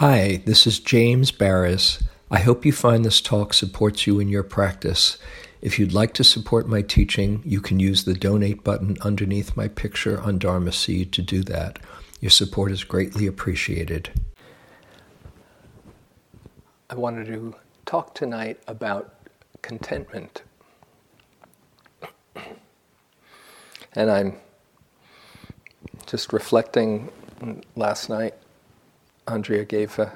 Hi, this is James Baraz. I hope you find this talk supports you in your practice. If you'd like to support my teaching, you can use the donate button underneath my picture on Dharma Seed to do that. Your support is greatly appreciated. I wanted to talk tonight about contentment. And I'm just reflecting last night. Andrea gave a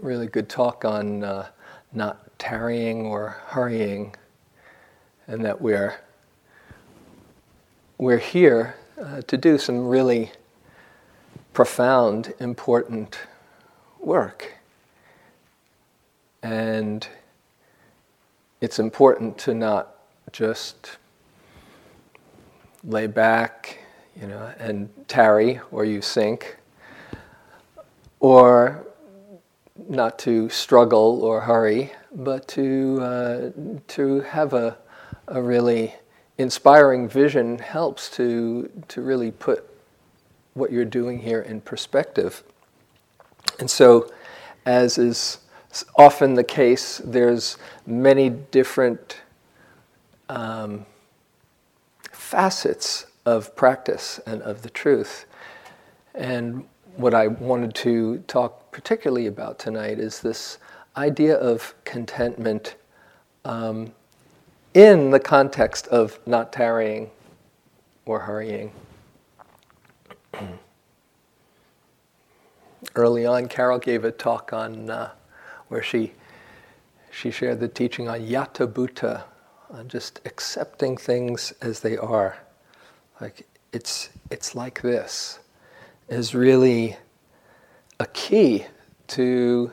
really good talk on uh, not tarrying or hurrying, and that we're we're here uh, to do some really profound, important work. And it's important to not just lay back, you know, and tarry or you sink, or not to struggle or hurry, but to uh, to have a a really inspiring vision helps to to really put what you're doing here in perspective. And so, as is often the case, there's many different um, facets of practice and of the truth. And what I wanted to talk particularly about tonight is this idea of contentment um, in the context of not tarrying or hurrying. Early on, Carol gave a talk on uh, where she she shared the teaching on yatha bhuta, on just accepting things as they are. Like it's it's like this is really a key to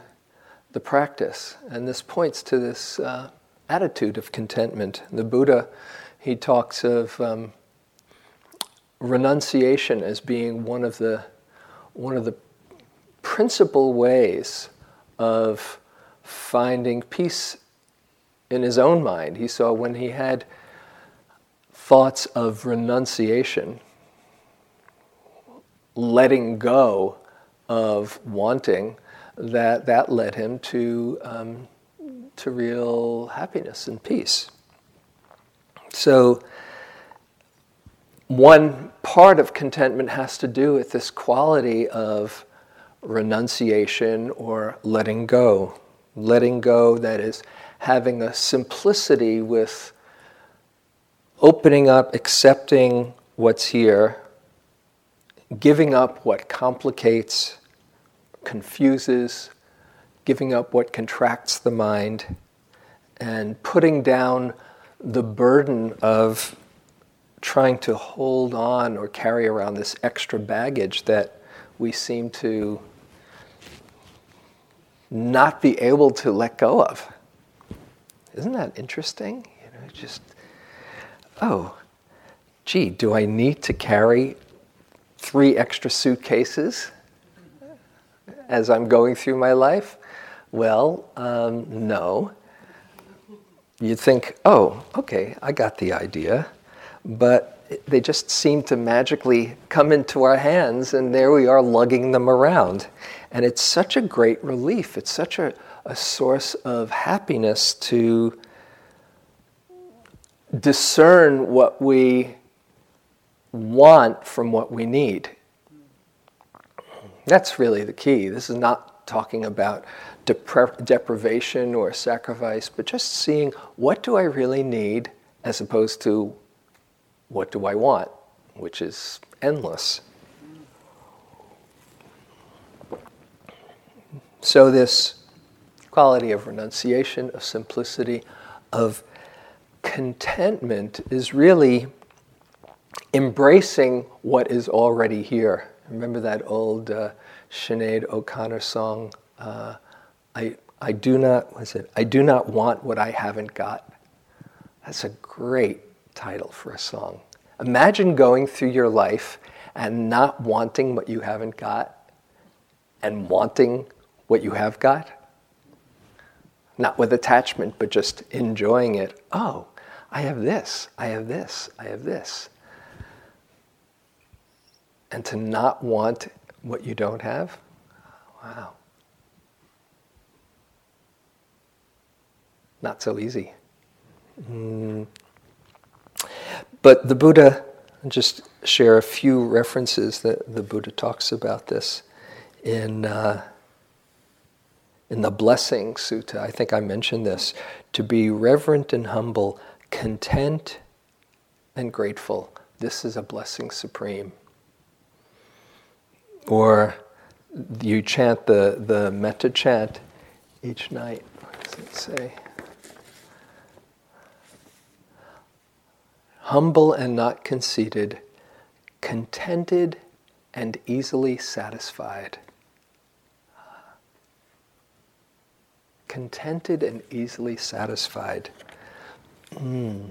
the practice, and this points to this uh, attitude of contentment. The Buddha, he talks of um, renunciation as being one of the one of the principal ways of finding peace in his own mind. He saw when he had thoughts of renunciation, letting go of wanting, that that led him to um, to real happiness and peace. So, one part of contentment has to do with this quality of renunciation or letting go. Letting go, that is, having a simplicity with opening up, accepting what's here, giving up what complicates, confuses, giving up what contracts the mind, and putting down the burden of trying to hold on or carry around this extra baggage that we seem to not be able to let go of. Isn't that interesting? You know, just, oh, gee, do I need to carry three extra suitcases as I'm going through my life? Well, um, no. You'd think, oh, okay, I got the idea. But they just seem to magically come into our hands, and there we are lugging them around. And it's such a great relief. It's such a, a source of happiness to discern what we want from what we need. That's really the key. This is not talking about depra- deprivation or sacrifice, but just seeing what do I really need as opposed to what do I want, which is endless. So, this quality of renunciation, of simplicity, of contentment is really embracing what is already here. Remember that old uh, Sinead O'Connor song, uh, I, I do not, what's it? I do not want what I haven't got. That's a great title for a song. Imagine going through your life and not wanting what you haven't got and wanting what you have got. Not with attachment, but just enjoying it. Oh, I have this, I have this, I have this. And to not want what you don't have, Wow. Not so easy. Mm. But the Buddha, just share a few references that the Buddha talks about this in, uh, in the Blessing Sutta. I think I mentioned this to be reverent and humble, content and grateful. This is a blessing supreme. Or you chant the, the metta chant each night. What does it say? Humble and not conceited, contented and easily satisfied. Contented and easily satisfied. Mm.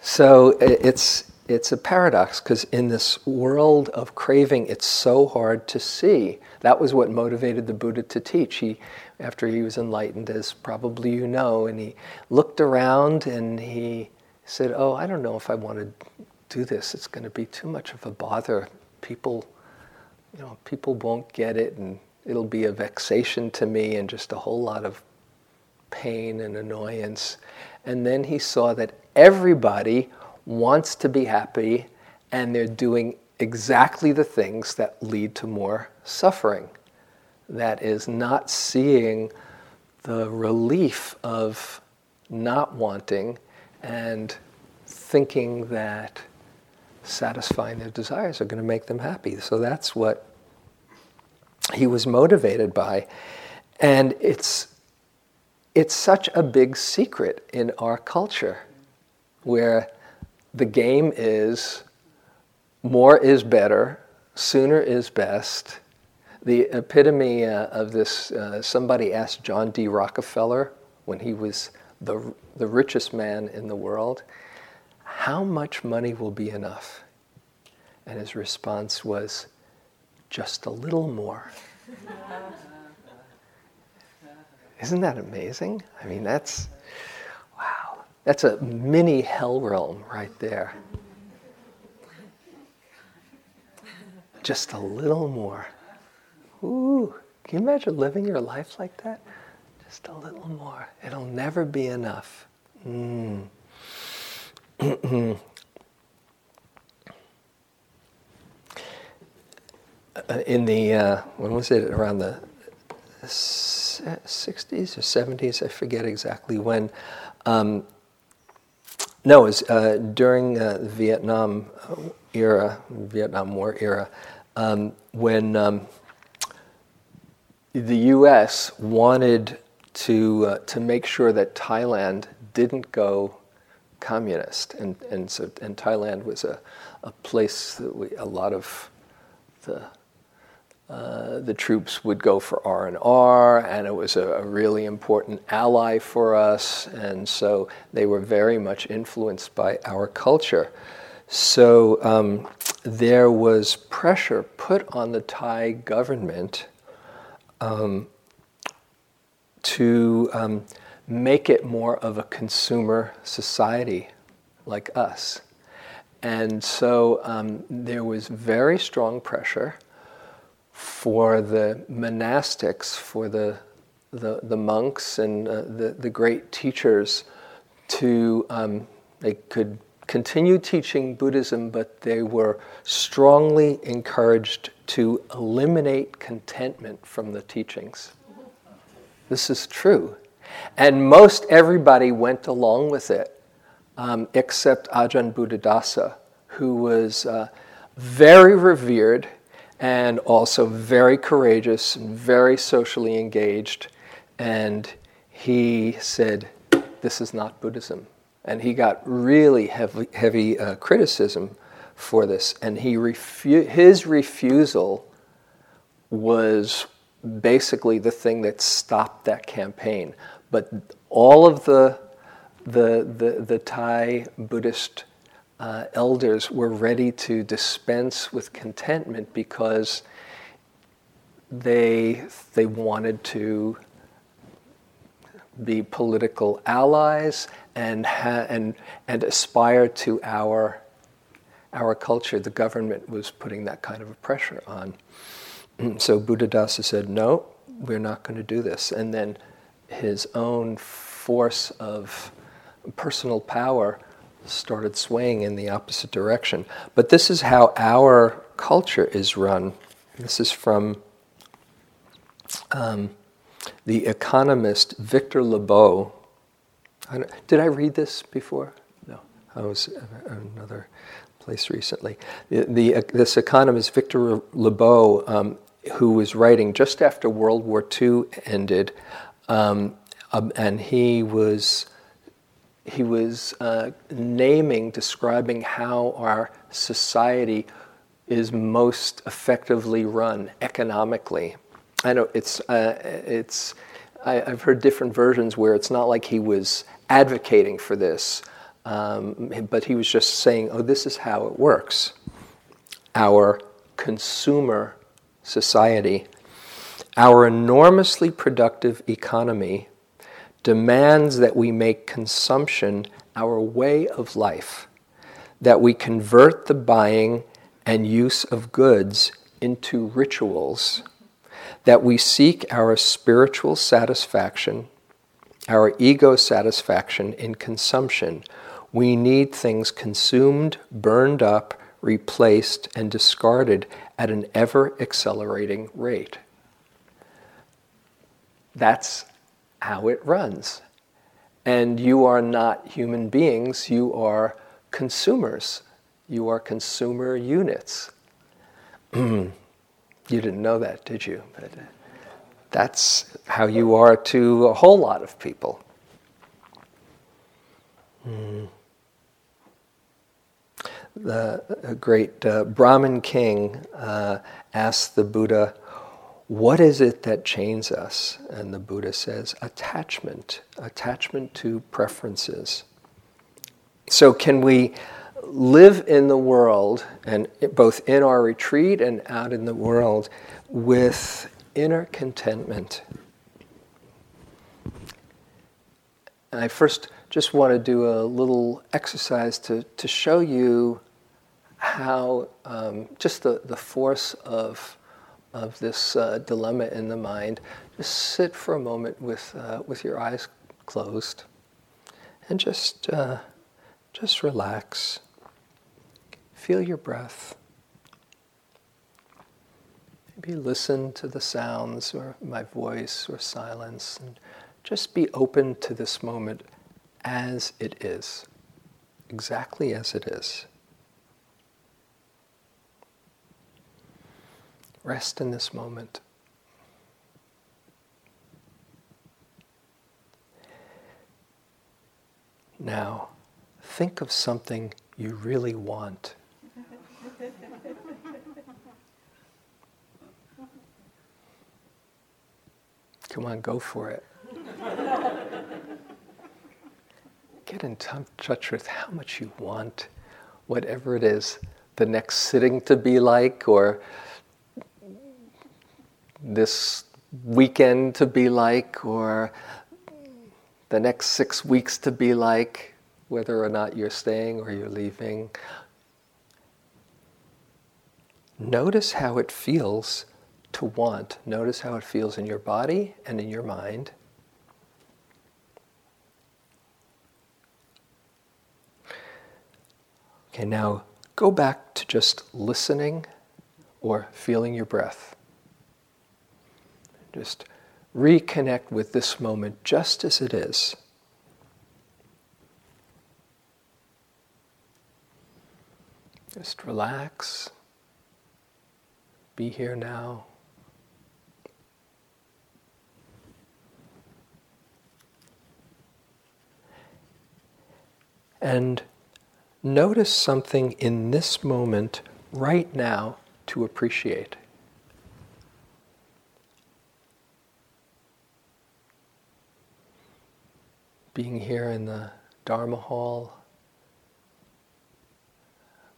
So it's it's a paradox because in this world of craving, it's so hard to see. That was what motivated the Buddha to teach. He, after he was enlightened, as probably you know, and he looked around and he said, "Oh, I don't know if I want to do this. It's going to be too much of a bother. People, you know, people won't get it, and it'll be a vexation to me, and just a whole lot of pain and annoyance." And then he saw that everybody wants to be happy and they're doing exactly the things that lead to more suffering. That is, not seeing the relief of not wanting and thinking that satisfying their desires are going to make them happy. So that's what he was motivated by. And it's, it's such a big secret in our culture where the game is more is better, sooner is best. The epitome uh, of this, uh, somebody asked John D. Rockefeller when he was the, the richest man in the world, how much money will be enough? And his response was, just a little more. Isn't that amazing? I mean, that's that's a mini hell realm right there. Just a little more. Ooh, can you imagine living your life like that? Just a little more. It'll never be enough. Mm. in the uh, when was it around the 60s or 70s i forget exactly when um, no, it was uh, during uh, the Vietnam uh, era, Vietnam War era, um, when um, the U.S. wanted to uh, to make sure that Thailand didn't go communist, and and so and Thailand was a, a place that we, a lot of the uh, the troops would go for R and R, and it was a, a, really important ally for us, and so they were very much influenced by our culture. So um, there was pressure put on the Thai government um, to um, make it more of a consumer society like us. And so um, there was very strong pressure for the monastics, for the, the, the monks and uh, the, the great teachers to, um, they could continue teaching Buddhism, but they were strongly encouraged to eliminate contentment from the teachings. This is true. And most everybody went along with it, um, except Ajahn Buddhadasa, who was uh, very revered and also very courageous and very socially engaged. And he said, This is not Buddhism. And he got really heavy, heavy uh, criticism for this. And he refu- his refusal was basically the thing that stopped that campaign. But all of the, the, the, the Thai Buddhist uh, elders were ready to dispense with contentment because they, they wanted to be political allies and, ha- and, and aspire to our, our culture, the government was putting that kind of a pressure on. so Buddhadasa said, no, we're not going to do this. And then his own force of personal power started swaying in the opposite direction. But this is how our culture is run. This is from um, the economist Victor Lebow. I did I read this before? No, I was in another place recently. The, the uh, this economist Victor Lebow, um, who was writing just after World War II ended, um, um, and he was he was uh, naming, describing how our society is most effectively run economically. I know it's uh, it's. I, have heard different versions where it's not like he was advocating for this, um, but he was just saying, "Oh, this is how it works." Our consumer society, our enormously productive economy demands that we make consumption our way of life, that we convert the buying and use of goods into rituals, that we seek our spiritual satisfaction, our ego satisfaction in consumption. We need things consumed, burned up, replaced, and discarded at an ever accelerating rate. That's how it runs. And you are not human beings, you are consumers. You are consumer units. you didn't know that, did you? But that's how you are to a whole lot of people. Mm. The great uh, Brahmin king uh, asked the Buddha, what is it that chains us? And the Buddha says, attachment, attachment to preferences. So, can we live in the world, and both in our retreat and out in the world, with inner contentment? And I first just want to do a little exercise to, to show you how um, just the, the force of of this uh, dilemma in the mind, just sit for a moment with, uh, with your eyes closed and just, uh, just relax. Feel your breath. Maybe listen to the sounds or my voice or silence and just be open to this moment as it is, exactly as it is. Rest in this moment. Now, think of something you really want. Come on, go for it. Get in touch with how much you want, whatever it is, the next sitting to be like, or this weekend to be like or the next six weeks to be like, whether or not you're staying or you're leaving. Notice how it feels to want. Notice how it feels in your body and in your mind. Okay, now go back to just listening or feeling your breath. Just reconnect with this moment just as it is. Just relax. Be here now. And notice something in this moment right now to appreciate. Being here in the Dharma Hall,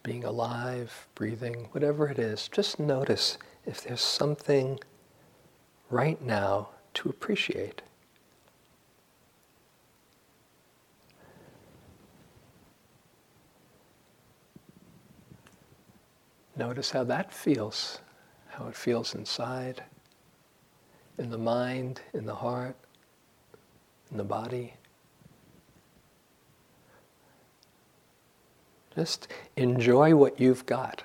being alive, breathing, whatever it is, just notice if there's something right now to appreciate. Notice how that feels, how it feels inside, in the mind, in the heart, in the body. Just enjoy what you've got.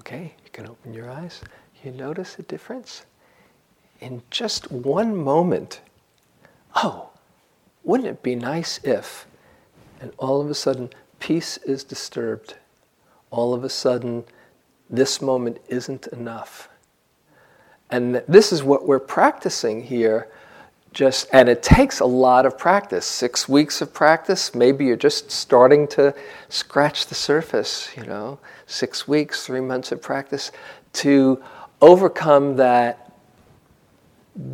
Okay, you can open your eyes. You notice a difference? In just one moment, oh, wouldn't it be nice if, and all of a sudden, peace is disturbed. All of a sudden, this moment isn't enough. And this is what we're practicing here. Just and it takes a lot of practice. Six weeks of practice. Maybe you're just starting to scratch the surface. You know, six weeks, three months of practice to overcome that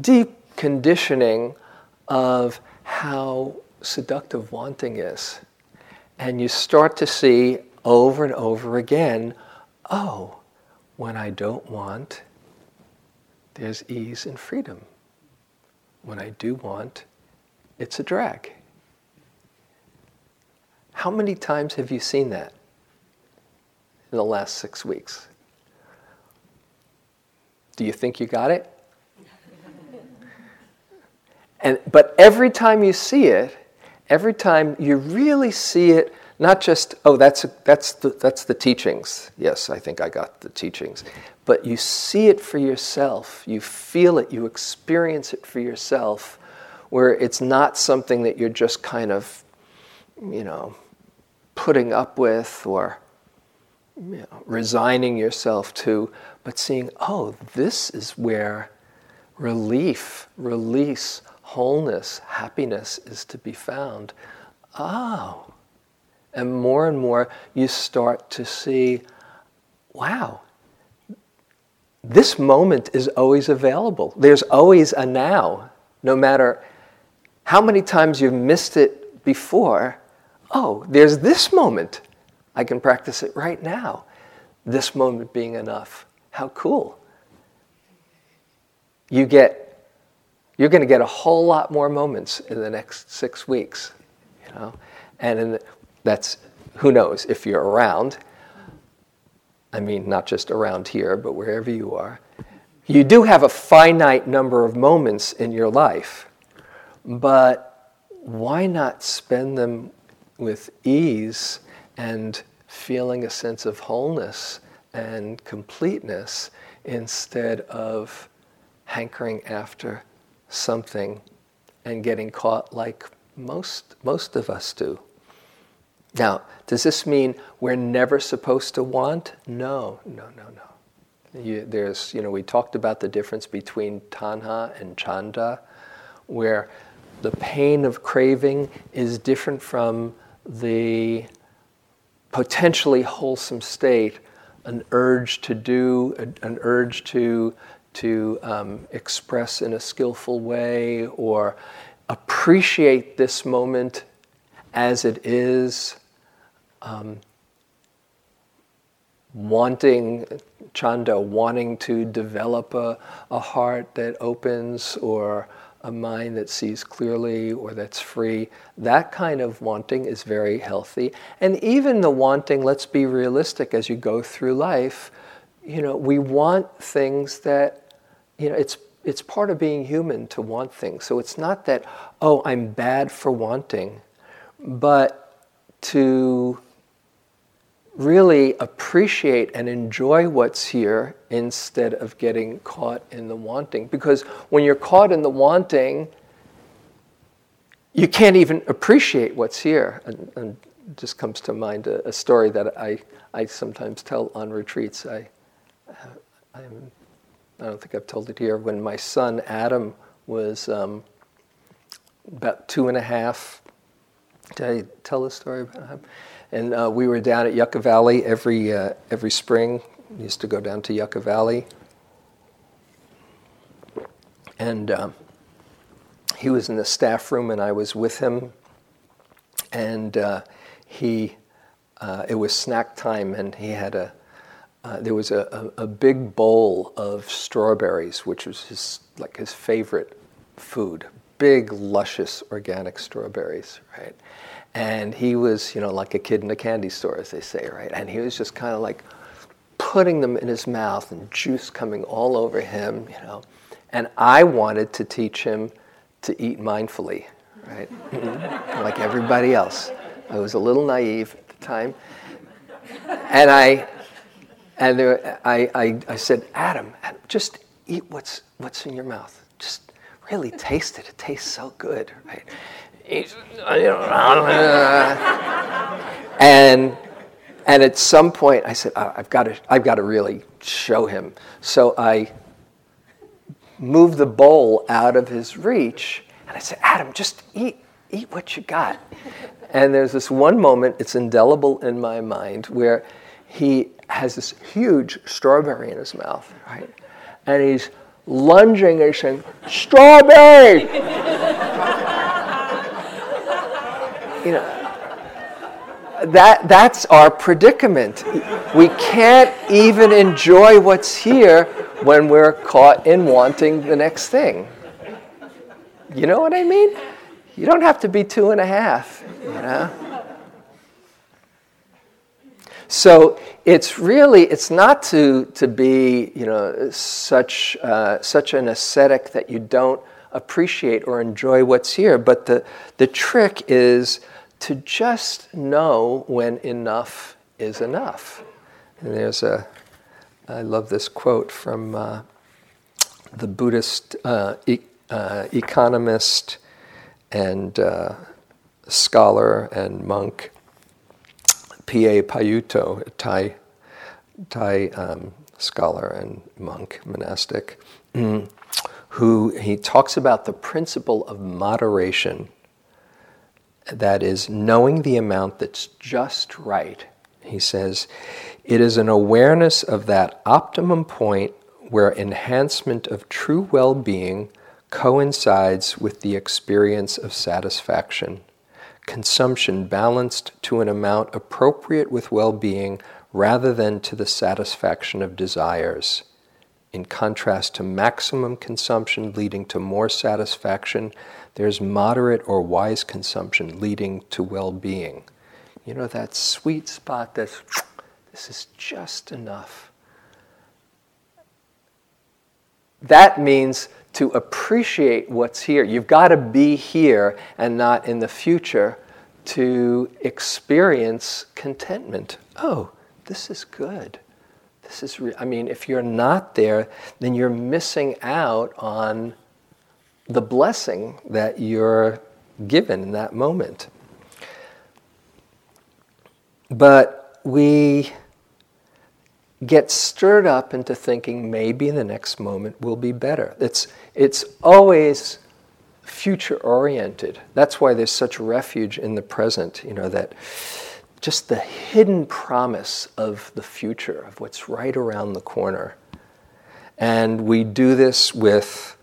deep conditioning of how seductive wanting is. And you start to see over and over again oh, when I don't want, there's ease and freedom. When I do want, it's a drag. How many times have you seen that in the last six weeks? Do you think you got it? and, but every time you see it, every time you really see it not just, oh, that's, that's, the, that's the teachings. Yes, I think I got the teachings. But you see it for yourself, you feel it, you experience it for yourself, where it's not something that you're just kind of, you know, putting up with or you know, resigning yourself to, but seeing, oh, this is where relief, release, wholeness, happiness is to be found. Oh, and more and more, you start to see wow, this moment is always available. There's always a now, no matter how many times you've missed it before. Oh, there's this moment. I can practice it right now. This moment being enough. How cool. You get, you're going to get a whole lot more moments in the next six weeks, you know. And the, that's, who knows, if you're around, I mean, not just around here, but wherever you are, you do have a finite number of moments in your life, but why not spend them with ease and feeling a sense of wholeness and completeness instead of hankering after something and getting caught like most, most of us do? Now, does this mean we're never supposed to want? No, no, no, no. You, there's, you know, we talked about the difference between tanha and chanda, where the pain of craving is different from the potentially wholesome state, an urge to do, an urge to, to um, express in a skillful way or appreciate this moment as it is um, wanting, chanda, wanting to develop a, a heart that opens or a mind that sees clearly or that's free, that kind of wanting is very healthy. And even the wanting, let's be realistic as you go through life, you know, we want things that, you know, it's it's part of being human to want things. So it's not that, oh, I'm bad for wanting, but to really appreciate and enjoy what's here instead of getting caught in the wanting. Because when you're caught in the wanting, you can't even appreciate what's here. And, and just comes to mind a, a, story that I, I sometimes tell on retreats. I, I'm, I don't think I've told it here. When my son Adam was um, about two and a half, did I tell the story about him? And uh, we were down at Yucca Valley every, uh, every spring. We used to go down to Yucca Valley. And um, he was in the staff room, and I was with him. And uh, he, uh, it was snack time, and he had a, uh, there was a, a, a, big bowl of strawberries, which was his like his favorite food. Big, luscious, organic strawberries, right? And he was, you know, like a kid in a candy store, as they say, right? And he was just kind of like putting them in his mouth and juice coming all over him, you know. And I wanted to teach him to eat mindfully, right? like everybody else. I was a little naive at the time. And I, and there, I, I, I said, Adam, just eat what's, what's in your mouth. Just really taste it. It tastes so good, right? and and at some point, I said, oh, I've got to, I've got to really show him. So I moved the bowl out of his reach, and I said, Adam, just eat, eat what you got. And there's this one moment, it's indelible in my mind, where he has this huge strawberry in his mouth, right? And he's lunging and he's saying, Strawberry! You know, that, that's our predicament. We can't even enjoy what's here when we're caught in wanting the next thing. You know what I mean? You don't have to be two and a half, you know? So it's really, it's not to, to be, you know, such, uh, such an ascetic that you don't appreciate or enjoy what's here, but the, the trick is to just know when enough is enough. And there's a, I love this quote from uh, the Buddhist uh, e- uh, economist and uh, scholar and monk P.A. Payutto, a Thai, Thai um, scholar and monk, monastic, who he talks about the principle of moderation that is knowing the amount that's just right. He says, it is an awareness of that optimum point where enhancement of true well being coincides with the experience of satisfaction. Consumption balanced to an amount appropriate with well being rather than to the satisfaction of desires. In contrast to maximum consumption leading to more satisfaction there's moderate or wise consumption leading to well being. You know, that sweet spot that's, this is just enough. That means to appreciate what's here. You've got to be here and not in the future to experience contentment. Oh, this is good. This is, re- I mean, if you're not there, then you're missing out on the blessing that you're given in that moment. But we get stirred up into thinking maybe the next moment will be better. It's, it's always future oriented. That's why there's such refuge in the present, you know, that just the hidden promise of the future, of what's right around the corner. And we do this with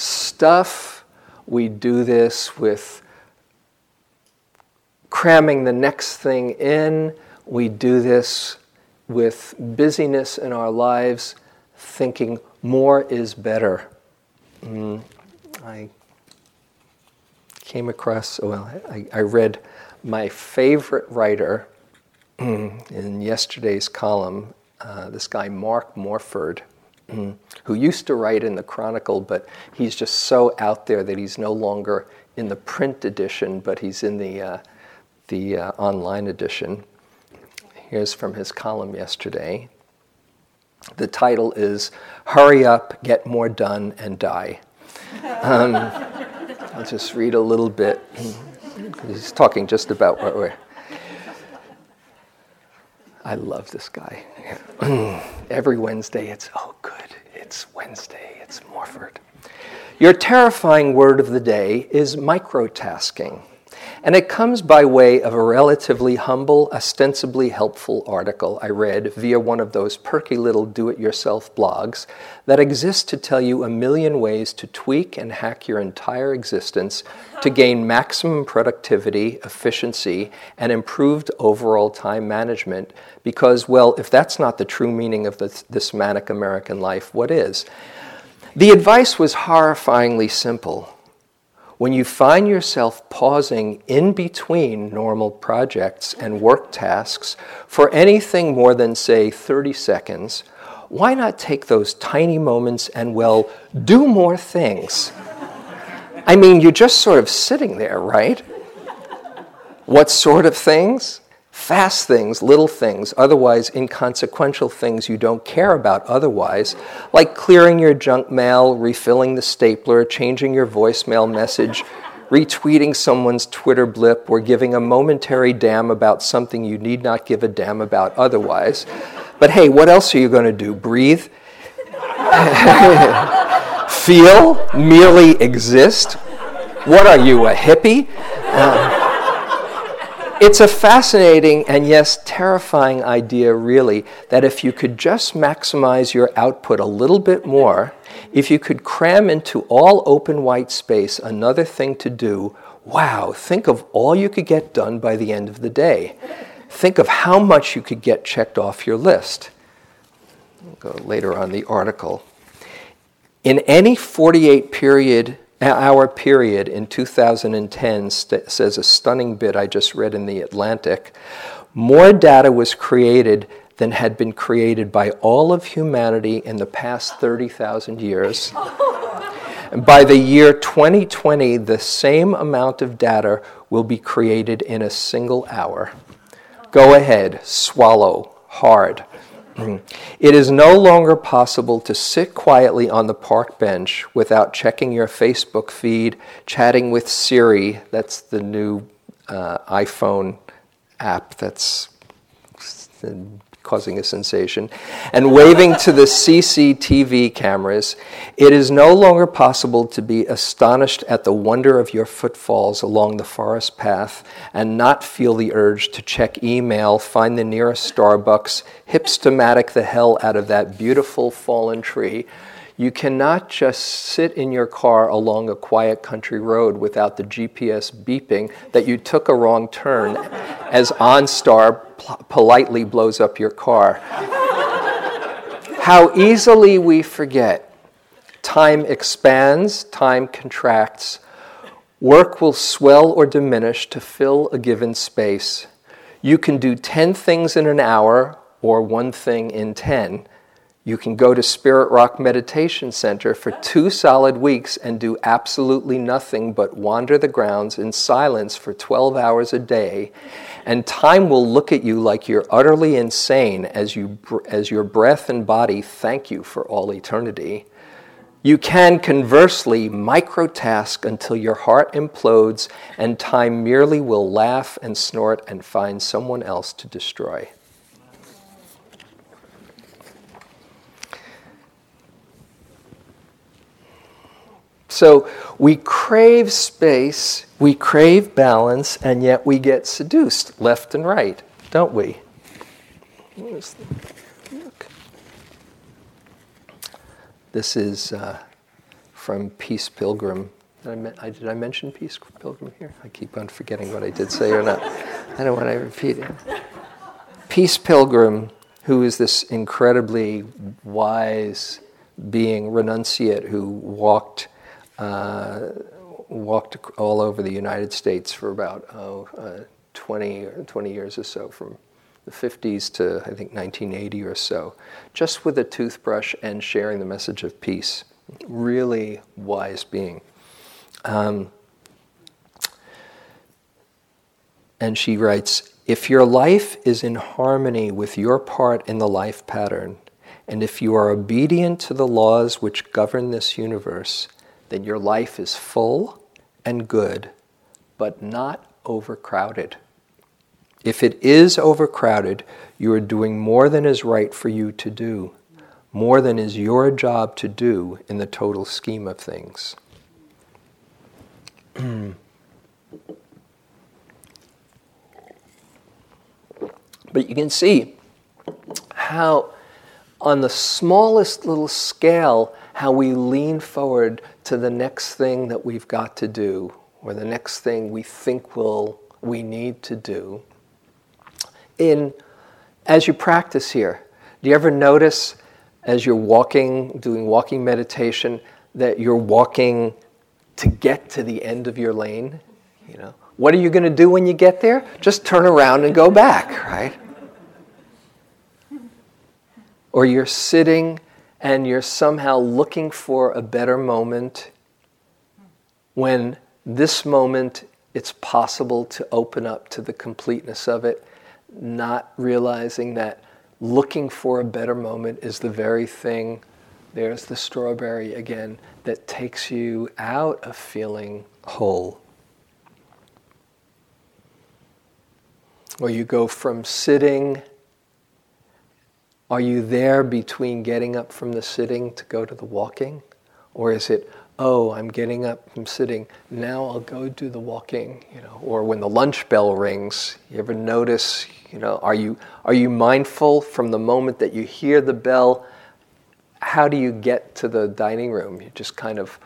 stuff. We do this with cramming the next thing in. We do this with busyness in our lives, thinking more is better. Mm, I came across, well, I, I read my favorite writer in yesterday's column, uh, this guy, Mark Morford. Who used to write in the Chronicle, but he's just so out there that he's no longer in the print edition, but he's in the, uh, the uh, online edition. Here's from his column yesterday. The title is Hurry Up, Get More Done, and Die. Um, I'll just read a little bit. He's talking just about what we're. I love this guy. Every Wednesday, it's, oh, good. It's Wednesday. It's Morford. Your terrifying word of the day is microtasking. And it comes by way of a relatively humble, ostensibly helpful article I read via one of those perky little do it yourself blogs that exist to tell you a million ways to tweak and hack your entire existence to gain maximum productivity, efficiency, and improved overall time management. Because, well, if that's not the true meaning of this, this manic American life, what is? The advice was horrifyingly simple when you find yourself pausing in between normal projects and work tasks for anything more than, say, 30 seconds, why not take those tiny moments and, well, do more things? I mean, you're just sort of sitting there, right? What sort of things? Fast things, little things, otherwise inconsequential things you don't care about otherwise, like clearing your junk mail, refilling the stapler, changing your voicemail message, retweeting someone's Twitter blip, or giving a momentary damn about something you need not give a damn about otherwise. But hey, what else are you going to do? Breathe? Feel? Merely exist? What are you, a hippie? Uh, it's a fascinating and yes, terrifying idea, really, that if you could just maximize your output a little bit more, if you could cram into all open white space another thing to do, wow, think of all you could get done by the end of the day. Think of how much you could get checked off your list. I'll go later on the article. In any 48 period our period in 2010 st- says a stunning bit I just read in The Atlantic. More data was created than had been created by all of humanity in the past 30,000 years. and by the year 2020, the same amount of data will be created in a single hour. Go ahead, swallow hard. It is no longer possible to sit quietly on the park bench without checking your Facebook feed, chatting with Siri, that's the new uh, iPhone app that's causing a sensation, and waving to the CCTV cameras, it is no longer possible to be astonished at the wonder of your footfalls along the forest path and not feel the urge to check email, find the nearest Starbucks, hipstamatic the hell out of that beautiful fallen tree you cannot just sit in your car along a quiet country road without the GPS beeping that you took a wrong turn as OnStar pl- politely blows up your car. How easily we forget. Time expands, time contracts. Work will swell or diminish to fill a given space. You can do 10 things in an hour or one thing in 10. You can go to Spirit Rock Meditation Center for oh. two solid weeks and do absolutely nothing but wander the grounds in silence for 12 hours a day, and time will look at you like you're utterly insane as, you, as your breath and body thank you for all eternity. You can conversely microtask until your heart implodes and time merely will laugh and snort and find someone else to destroy. So we crave space, we crave balance, and yet we get seduced left and right, don't we? This is uh, from Peace Pilgrim. Did I, me- I, did I, mention Peace Pilgrim here? I keep on forgetting what I did say or not. I don't want to repeat it. Peace Pilgrim, who is this incredibly wise being, renunciate, who walked uh, walked all over the United States for about oh, uh, 20, 20 years or so, from the 50s to I think 1980 or so, just with a toothbrush and sharing the message of peace. Really wise being. Um, and she writes If your life is in harmony with your part in the life pattern, and if you are obedient to the laws which govern this universe, then your life is full and good, but not overcrowded. If it is overcrowded, you are doing more than is right for you to do, more than is your job to do in the total scheme of things. but you can see how on the smallest little scale, how we lean forward to the next thing that we've got to do or the next thing we think will we need to do. In as you practice here, do you ever notice as you're walking, doing walking meditation, that you're walking to get to the end of your lane? You know, what are you going to do when you get there? Just turn around and go back, right? Or you're sitting and you're somehow looking for a better moment when this moment it's possible to open up to the completeness of it, not realizing that looking for a better moment is the very thing, there's the strawberry again, that takes you out of feeling whole. Or you go from sitting, are you there between getting up from the sitting to go to the walking? Or is it, oh, I'm getting up from sitting, now I'll go do the walking, you know, or when the lunch bell rings, you ever notice, you know, are you, are you mindful from the moment that you hear the bell? How do you get to the dining room? You just kind of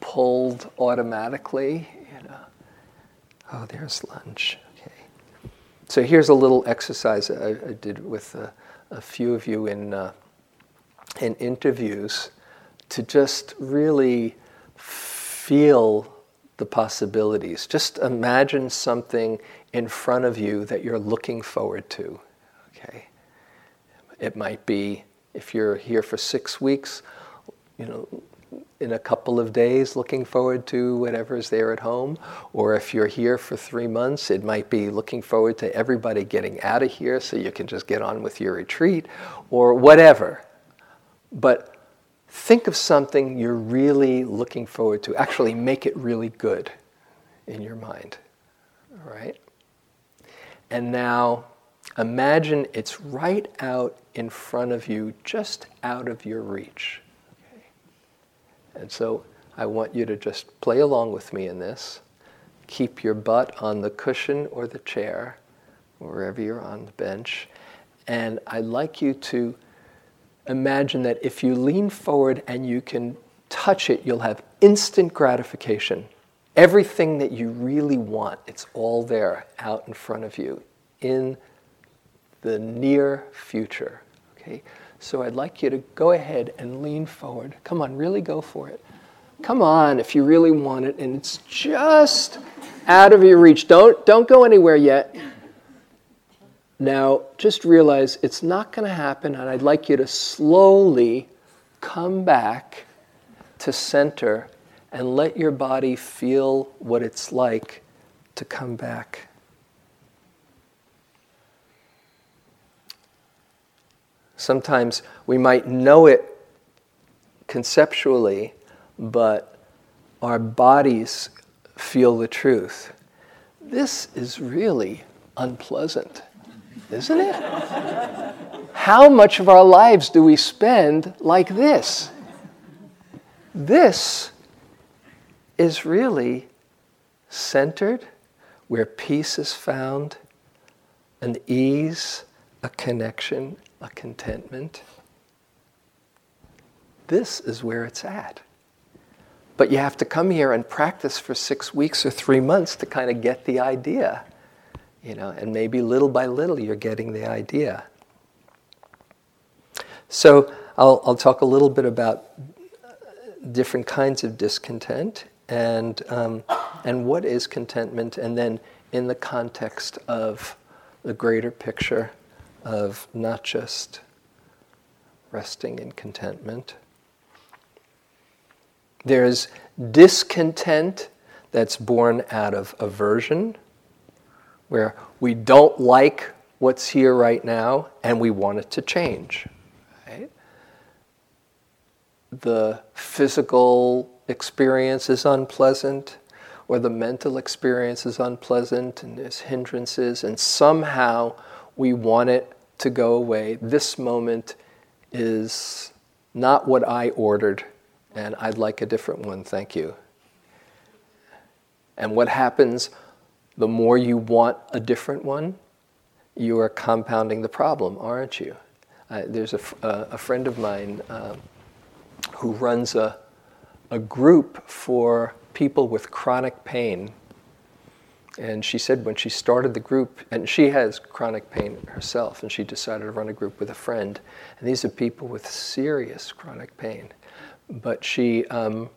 pulled automatically, you know. Oh, there's lunch. Okay. So here's a little exercise I, I did with a, a, few of you in, uh, in interviews to just really feel the possibilities. Just imagine something in front of you that you're looking forward to. Okay? It might be if you're here for six weeks, you know, in a couple of days looking forward to whatever is there at home. Or if you're here for three months, it might be looking forward to everybody getting out of here so you can just get on with your retreat or whatever. But think of something you're really looking forward to. Actually, make it really good in your mind. All right? And now imagine it's right out in front of you, just out of your reach. And so I want you to just play along with me in this. Keep your butt on the cushion or the chair, wherever you're on the bench. And I'd like you to imagine that if you lean forward and you can touch it, you'll have instant gratification. Everything that you really want, it's all there out in front of you in the near future. Okay? So I'd like you to go ahead and lean forward. Come on, really go for it. Come on, if you really want it, and it's just out of your reach. Don't, don't go anywhere yet. Now, just realize it's not going to happen, and I'd like you to slowly come back to center and let your body feel what it's like to come back. Sometimes we might know it conceptually, but our bodies feel the truth. This is really unpleasant, isn't it? How much of our lives do we spend like this? This is really centered, where peace is found, an ease, a connection, a contentment. This is where it's at. But you have to come here and practice for six weeks or three months to kind of get the idea. You know, and maybe little by little you're getting the idea. So I'll, I'll talk a little bit about different kinds of discontent and, um, and what is contentment, and then in the context of the greater picture of not just resting in contentment. There's discontent that's born out of aversion, where we don't like what's here right now and we want it to change. Right? The physical experience is unpleasant or the mental experience is unpleasant and there's hindrances, and somehow we want it to go away. This moment is not what I ordered, and I'd like a different one, thank you. And what happens the more you want a different one, you are compounding the problem, aren't you? Uh, there's a, f- uh, a friend of mine um, who runs a, a group for people with chronic pain. And she said when she started the group, and she has chronic pain herself, and she decided to run a group with a friend. And these are people with serious chronic pain. But she, um,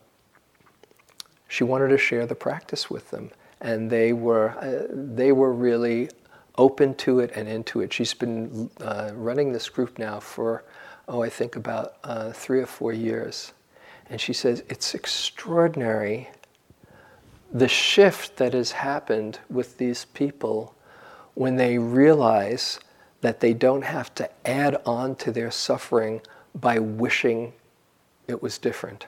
she wanted to share the practice with them. And they were, uh, they were really open to it and into it. She's been uh, running this group now for, oh, I think about uh, three or four years. And she says it's extraordinary the shift that has happened with these people when they realize that they don't have to add on to their suffering by wishing it was different.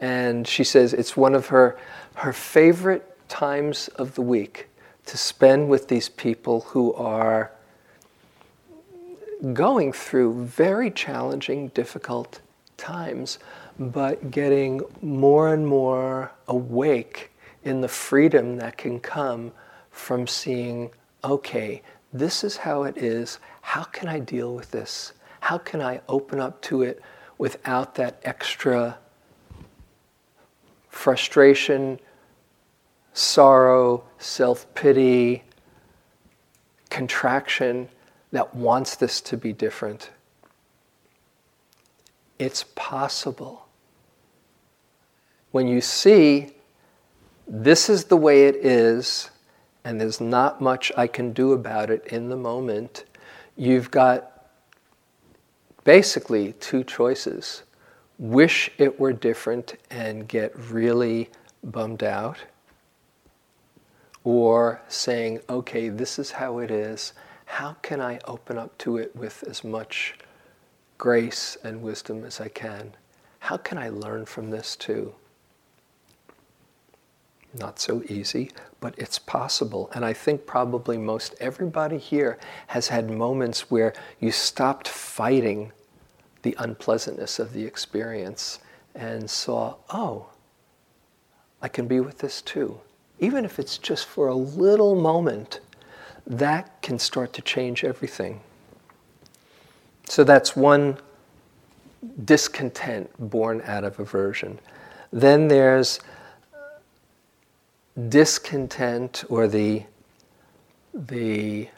And she says it's one of her, her favorite times of the week to spend with these people who are going through very challenging, difficult times, but getting more and more awake in the freedom that can come from seeing, okay, this is how it is. How can I deal with this? How can I open up to it without that extra frustration, sorrow, self pity, contraction that wants this to be different? It's possible when you see this is the way it is, and there's not much I can do about it in the moment, you've got basically two choices wish it were different and get really bummed out, or saying, okay, this is how it is. How can I open up to it with as much grace and wisdom as I can? How can I learn from this too? Not so easy, but it's possible. And I think probably most everybody here has had moments where you stopped fighting the unpleasantness of the experience and saw, oh, I can be with this too. Even if it's just for a little moment, that can start to change everything. So that's one discontent born out of aversion. Then there's discontent or the the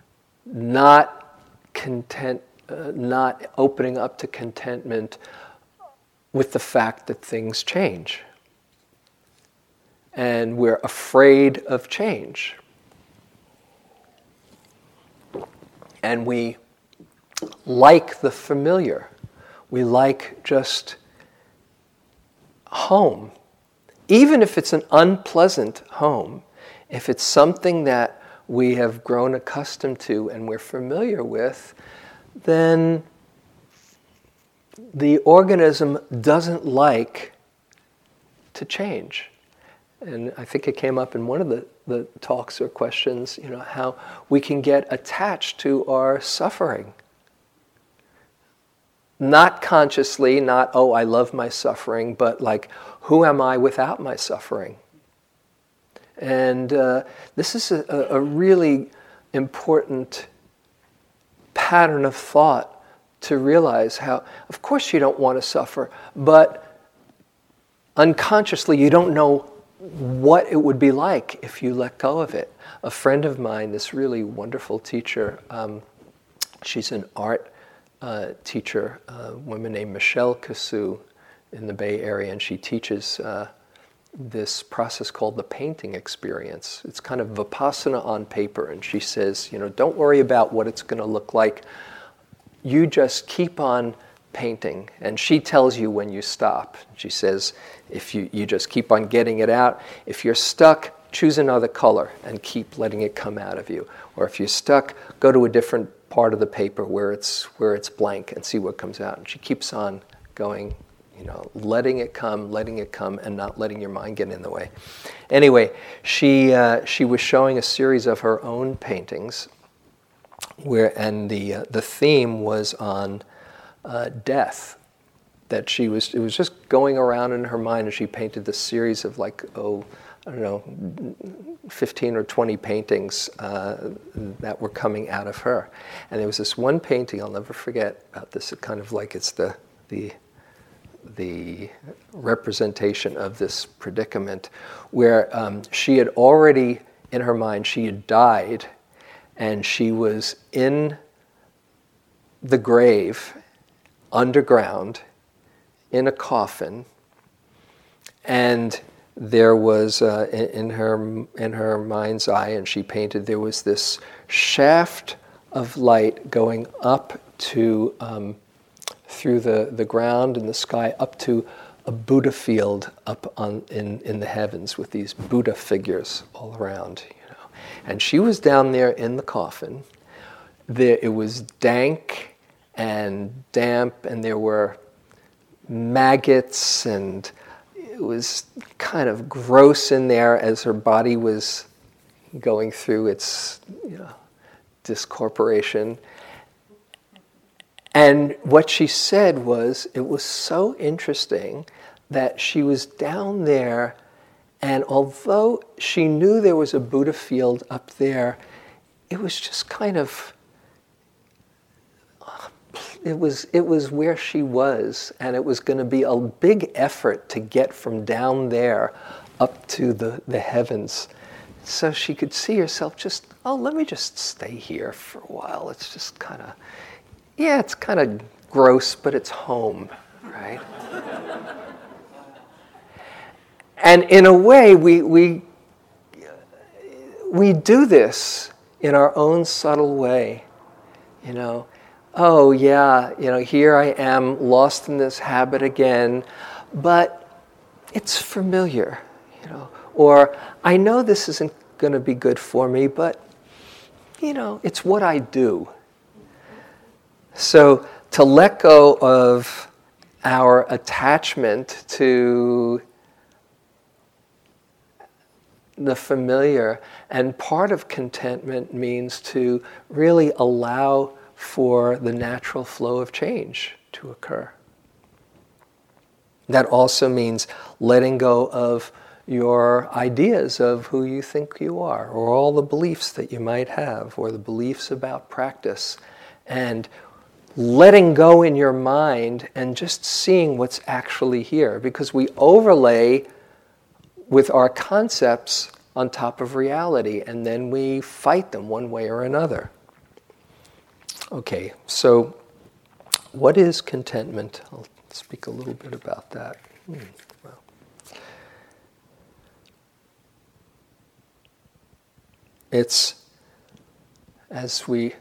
not content, uh, not opening up to contentment with the fact that things change. And we're afraid of change. And we like the familiar. We like just home even if it's an unpleasant home, if it's something that we have grown accustomed to and we're familiar with, then the organism doesn't like to change. And I think it came up in one of the, the talks or questions, you know, how we can get attached to our suffering. Not consciously, not, oh, I love my suffering, but like, who am I without my suffering? And uh, this is a, a really important pattern of thought to realize how, of course, you don't want to suffer, but unconsciously you don't know what it would be like if you let go of it. A friend of mine, this really wonderful teacher, um, she's an art uh, teacher, a woman named Michelle Cassou, in the Bay Area, and she teaches uh, this process called the painting experience. It's kind of vipassana on paper, and she says, you know, don't worry about what it's going to look like. You just keep on painting, and she tells you when you stop. She says, if you, you just keep on getting it out, if you're stuck, choose another color and keep letting it come out of you. Or if you're stuck, go to a different part of the paper where it's where it's blank and see what comes out. And she keeps on going you know, letting it come, letting it come, and not letting your mind get in the way. Anyway, she uh, she was showing a series of her own paintings, where and the uh, the theme was on uh, death. That she was it was just going around in her mind, and she painted this series of like oh, I don't know, 15 or 20 paintings uh, that were coming out of her. And there was this one painting, I'll never forget about this, it kind of like it's the, the, the representation of this predicament, where um, she had already, in her mind, she had died, and she was in the grave, underground, in a coffin, and there was uh, in, her in her mind's eye, and she painted. There was this shaft of light going up to um, through the, the ground and the sky up to a Buddha field up on in, in the heavens with these Buddha figures all around, you know. And she was down there in the coffin. There it was dank and damp, and there were maggots and it was kind of gross in there as her body was going through its you know, discorporation. And what she said was, it was so interesting that she was down there, and although she knew there was a Buddha field up there, it was just kind of it was it was where she was and it was going to be a big effort to get from down there up to the, the heavens. So she could see herself just oh let me just stay here for a while. It's just kind of yeah it's kind of gross but it's home right? And in a way we we we do this in our own subtle way you know oh, yeah, you know, here I am lost in this habit again, but it's familiar, you know, or I know this isn't going to be good for me, but, you know, it's what I do. So to let go of our attachment to the familiar, and part of contentment means to really allow for the natural flow of change to occur. That also means letting go of your ideas of who you think you are, or all the beliefs that you might have, or the beliefs about practice, and letting go in your mind and just seeing what's actually here. Because we overlay with our concepts on top of reality, and then we fight them one way or another. Okay, so what is contentment? I'll speak a little bit about that. Hmm, well. It's, as we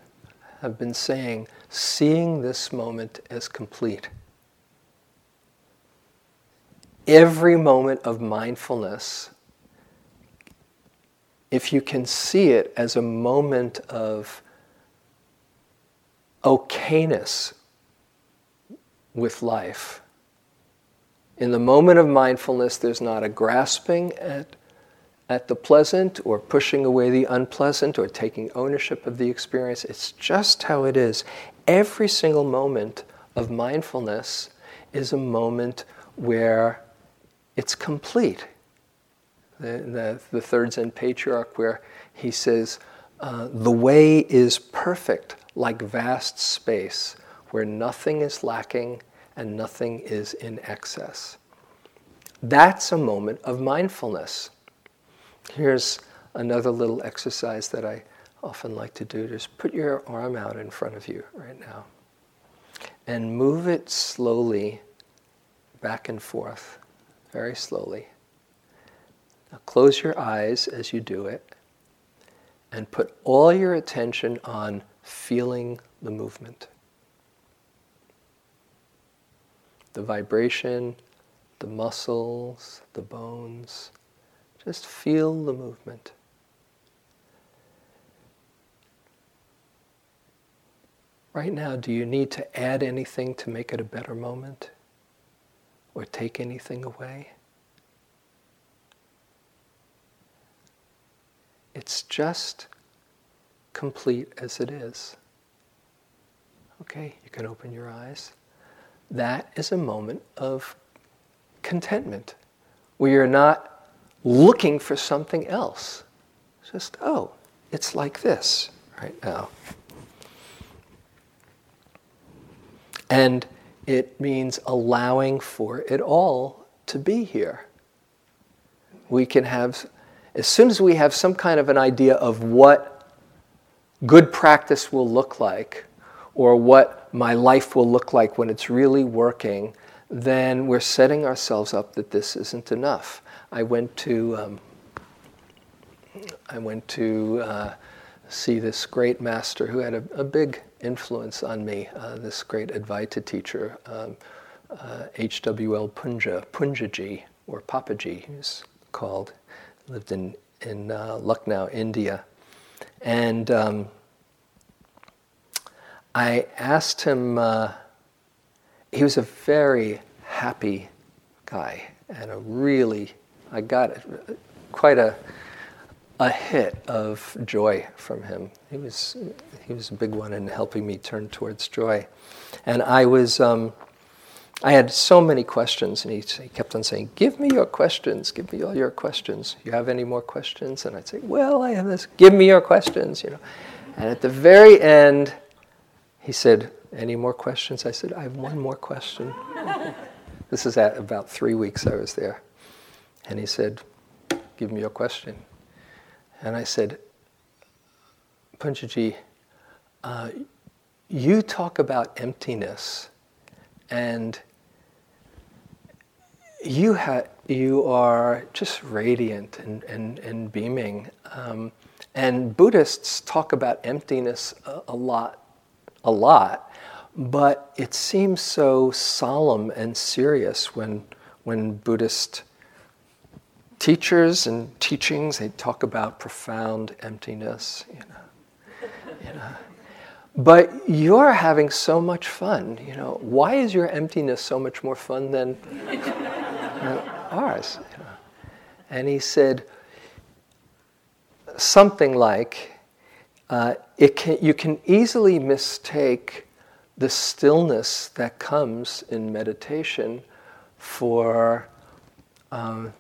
have been saying, seeing this moment as complete. Every moment of mindfulness, if you can see it as a moment of okayness with life. In the moment of mindfulness, there's not a grasping at, at the pleasant or pushing away the unpleasant or taking ownership of the experience. It's just how it is. Every single moment of mindfulness is a moment where it's complete. The, the, the third Zen patriarch, where he says, uh, The way is perfect like vast space where nothing is lacking and nothing is in excess. That's a moment of mindfulness. Here's another little exercise that I often like to do. Just put your arm out in front of you right now and move it slowly back and forth, very slowly. Now close your eyes as you do it and put all your attention on feeling the movement. The vibration, the muscles, the bones. Just feel the movement. Right now, do you need to add anything to make it a better moment? Or take anything away? It's just complete as it is. Okay, you can open your eyes. That is a moment of contentment where you're not looking for something else. Just, oh, it's like this right now. And it means allowing for it all to be here. We can have, as soon as we have some kind of an idea of what good practice will look like, or what my life will look like when it's really working, then we're setting ourselves up that this isn't enough. I went to um, I went to uh, see this great master who had a, a big influence on me. Uh, this great Advaita teacher, um, uh, H.W.L. Punja Punjaji or Papaji, he's called, lived in in uh, Lucknow, India, and um, I asked him. Uh, he was a very happy guy and a really, I got quite a, a hit of joy from him. He was, he was a big one in helping me turn towards joy. And I was, um, I had so many questions, and he, he, kept on saying, Give me your questions, give me all your questions. You have any more questions? And I'd say, Well, I have this, give me your questions, you know. And at the very end, he said, Any more questions? I said, I have one more question. this is at about three weeks I was there. And he said, Give me your question. And I said, Punjaji, uh, you talk about emptiness, and you, ha- you are just radiant and, and, and beaming. Um, and Buddhists talk about emptiness a, a lot a lot, but it seems so solemn and serious when, when Buddhist teachers and teachings they talk about profound emptiness, you know. You know. But you're having so much fun, you know. Why is your emptiness so much more fun than, ours? You know? And he said something like, uh, it can, you can easily mistake the stillness that comes in meditation for, um,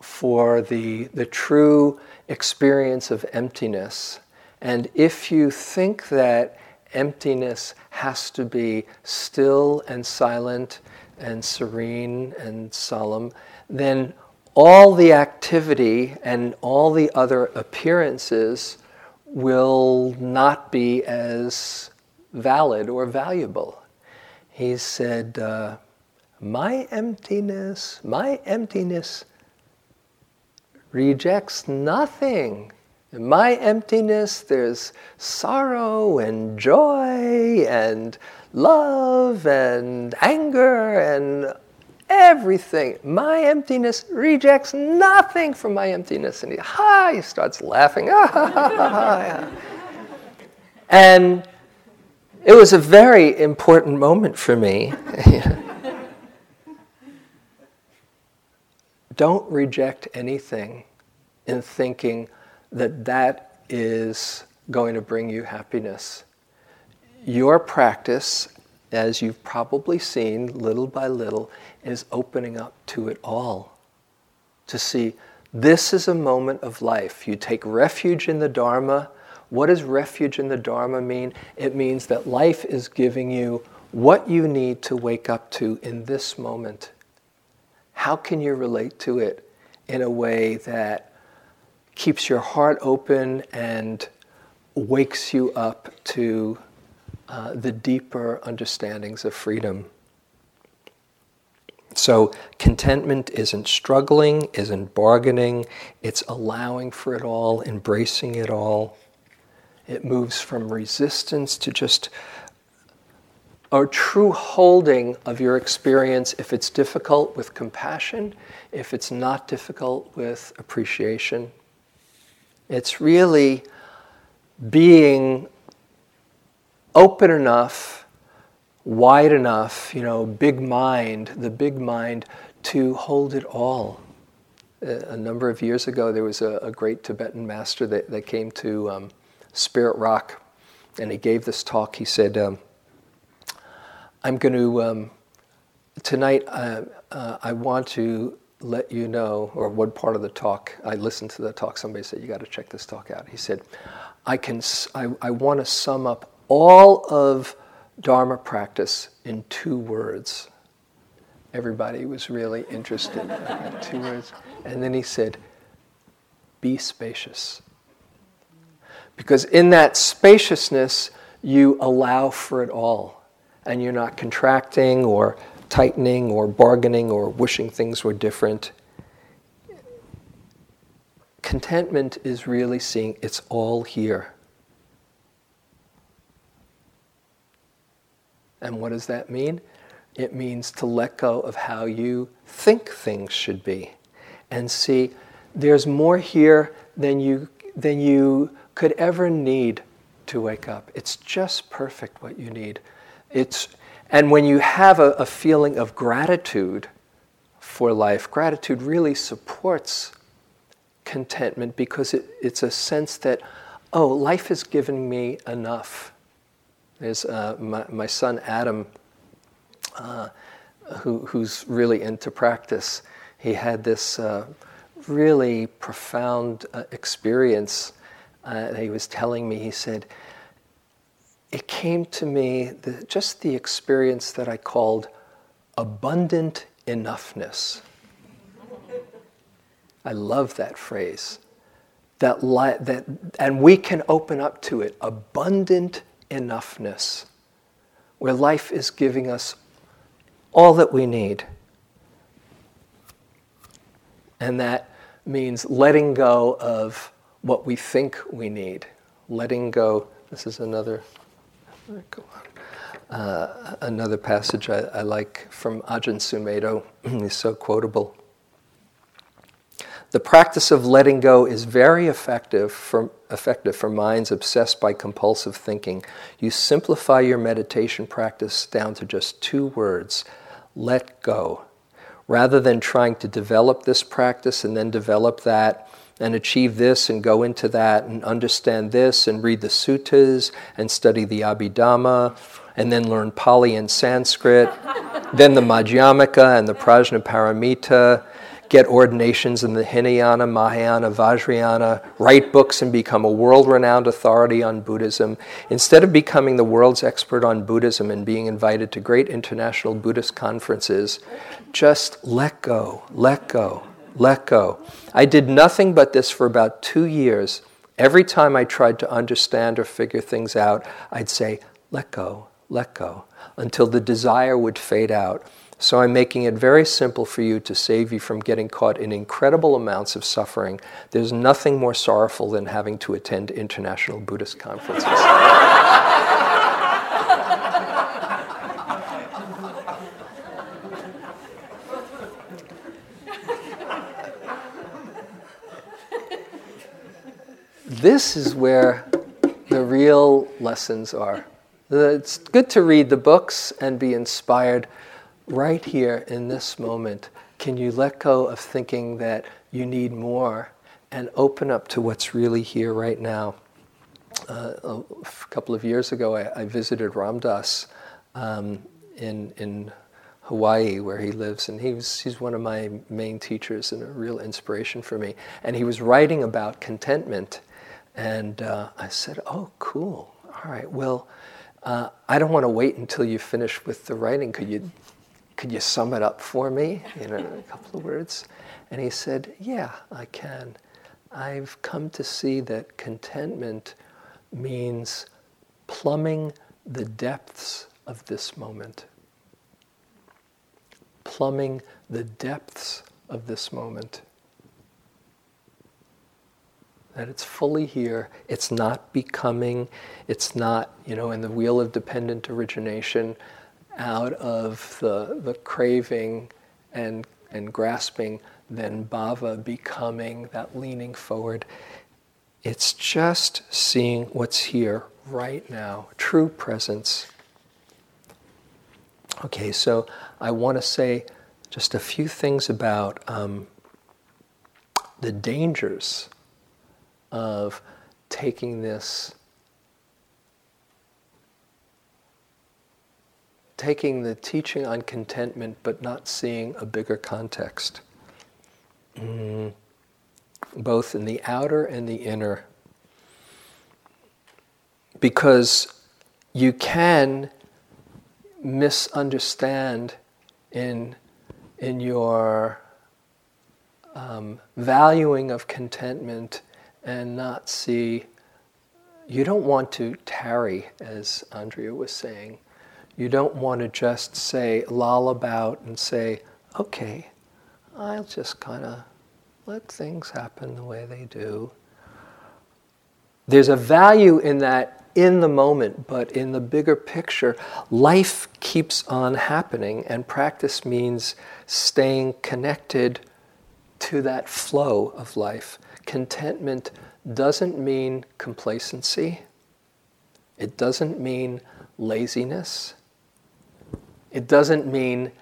for the, the true experience of emptiness. And if you think that emptiness has to be still and silent and serene and solemn, then all the activity and all the other appearances will not be as valid or valuable. He said, uh, My emptiness, my emptiness rejects nothing. In my emptiness, there's sorrow and joy and love and anger and everything. My emptiness rejects nothing from my emptiness. And he, ha, he starts laughing. and it was a very important moment for me. Don't reject anything in thinking that that is going to bring you happiness. Your practice as you've probably seen little by little, is opening up to it all. To see this is a moment of life. You take refuge in the Dharma. What does refuge in the Dharma mean? It means that life is giving you what you need to wake up to in this moment. How can you relate to it in a way that keeps your heart open and wakes you up to uh, the deeper understandings of freedom. So, contentment isn't struggling, isn't bargaining, it's allowing for it all, embracing it all. It moves from resistance to just a true holding of your experience if it's difficult with compassion, if it's not difficult with appreciation. It's really being open enough, wide enough, you know, big mind, the big mind to hold it all. A number of years ago, there was a, a great Tibetan master that, that came to um, Spirit Rock, and he gave this talk. He said, um, I'm going to, um, tonight, uh, uh, I want to let you know, or one part of the talk, I listened to the talk, somebody said, You got to check this talk out. He said, I, can, I, I want to sum up all of Dharma practice in two words. Everybody was really interested. in two words. And then he said, Be spacious. Because in that spaciousness, you allow for it all. And you're not contracting or tightening or bargaining or wishing things were different. Contentment is really seeing it's all here. And what does that mean? It means to let go of how you think things should be and see there's more here than you, than you could ever need to wake up. It's just perfect what you need. It's, and when you have a, a feeling of gratitude for life, gratitude really supports contentment because it, it's a sense that, oh, life has given me enough. There's uh, my, my, son Adam, uh, who, who's really into practice. He had this uh, really profound uh, experience. Uh, he was telling me, he said, it came to me the, just the experience that I called abundant enoughness. I love that phrase. That, li- that, and we can open up to it abundant enoughness, where life is giving us all that we need. And that means letting go of what we think we need. Letting go, this is another uh, another passage I, I, like from Ajahn Sumedho is so quotable. The practice of letting go is very effective for, effective for minds obsessed by compulsive thinking. You simplify your meditation practice down to just two words let go. Rather than trying to develop this practice and then develop that, and achieve this and go into that and understand this and read the suttas and study the Abhidhamma and then learn Pali and Sanskrit, then the Madhyamaka and the Prajnaparamita, get ordinations in the Hinayana, Mahayana, Vajrayana, write books and become a world renowned authority on Buddhism. Instead of becoming the world's expert on Buddhism and being invited to great international Buddhist conferences, just let go, let go let go. I did nothing but this for about two years. Every time I tried to understand or figure things out, I'd say, let go, let go, until the desire would fade out. So I'm making it very simple for you to save you from getting caught in incredible amounts of suffering. There's nothing more sorrowful than having to attend international Buddhist conferences. this is where the real lessons are. It's good to read the books and be inspired right here in this moment. Can you let go of thinking that you need more and open up to what's really here right now? Uh, a couple of years ago, I, I visited Ram Dass um, in, in Hawaii, where he lives, and he was, he's one of my main teachers and a real inspiration for me. And he was writing about contentment and uh, I said, Oh, cool. All right. Well, uh, I don't want to wait until you finish with the writing. Could you, could you sum it up for me in a, couple of words? And he said, Yeah, I can. I've come to see that contentment means plumbing the depths of this moment. Plumbing the depths of this moment that it's fully here. It's not becoming, it's not, you know, in the wheel of dependent origination out of the, the craving and, and grasping, then bhava becoming, that leaning forward. It's just seeing what's here right now, true presence. Okay, so I want to say just a few things about um, the dangers of taking this, taking the teaching on contentment but not seeing a bigger context. both in the outer and the inner. Because you can misunderstand in, in your um, valuing of contentment and not see, you don't want to tarry, as Andrea was saying. You don't want to just say, loll about and say, okay, I'll just kind of let things happen the way they do. There's a value in that in the moment, but in the bigger picture, life keeps on happening, and practice means staying connected to that flow of life. Contentment doesn't mean complacency, it doesn't mean laziness, it doesn't mean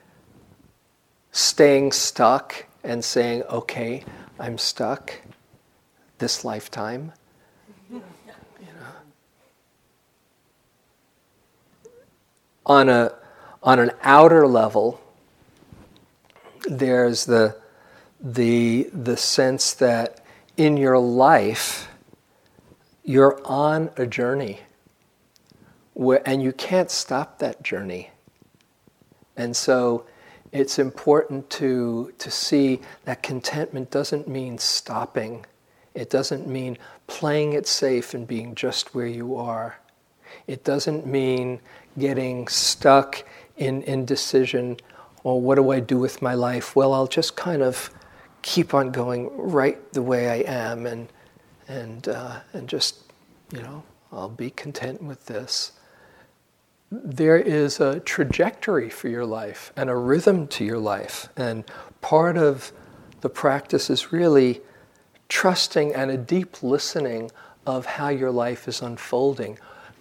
staying stuck and saying, okay, I'm stuck this lifetime. on a on an outer level, there's the the the sense that in your life you're on a journey and you can't stop that journey. And so it's important to, to see that contentment doesn't mean stopping. It doesn't mean playing it safe and being just where you are. It doesn't mean getting stuck in indecision. Well, what do I do with my life? Well, I'll just kind of keep on going right the way I am, and and uh, and just you know I'll be content with this. There is a trajectory for your life and a rhythm to your life, and part of the practice is really trusting and a deep listening of how your life is unfolding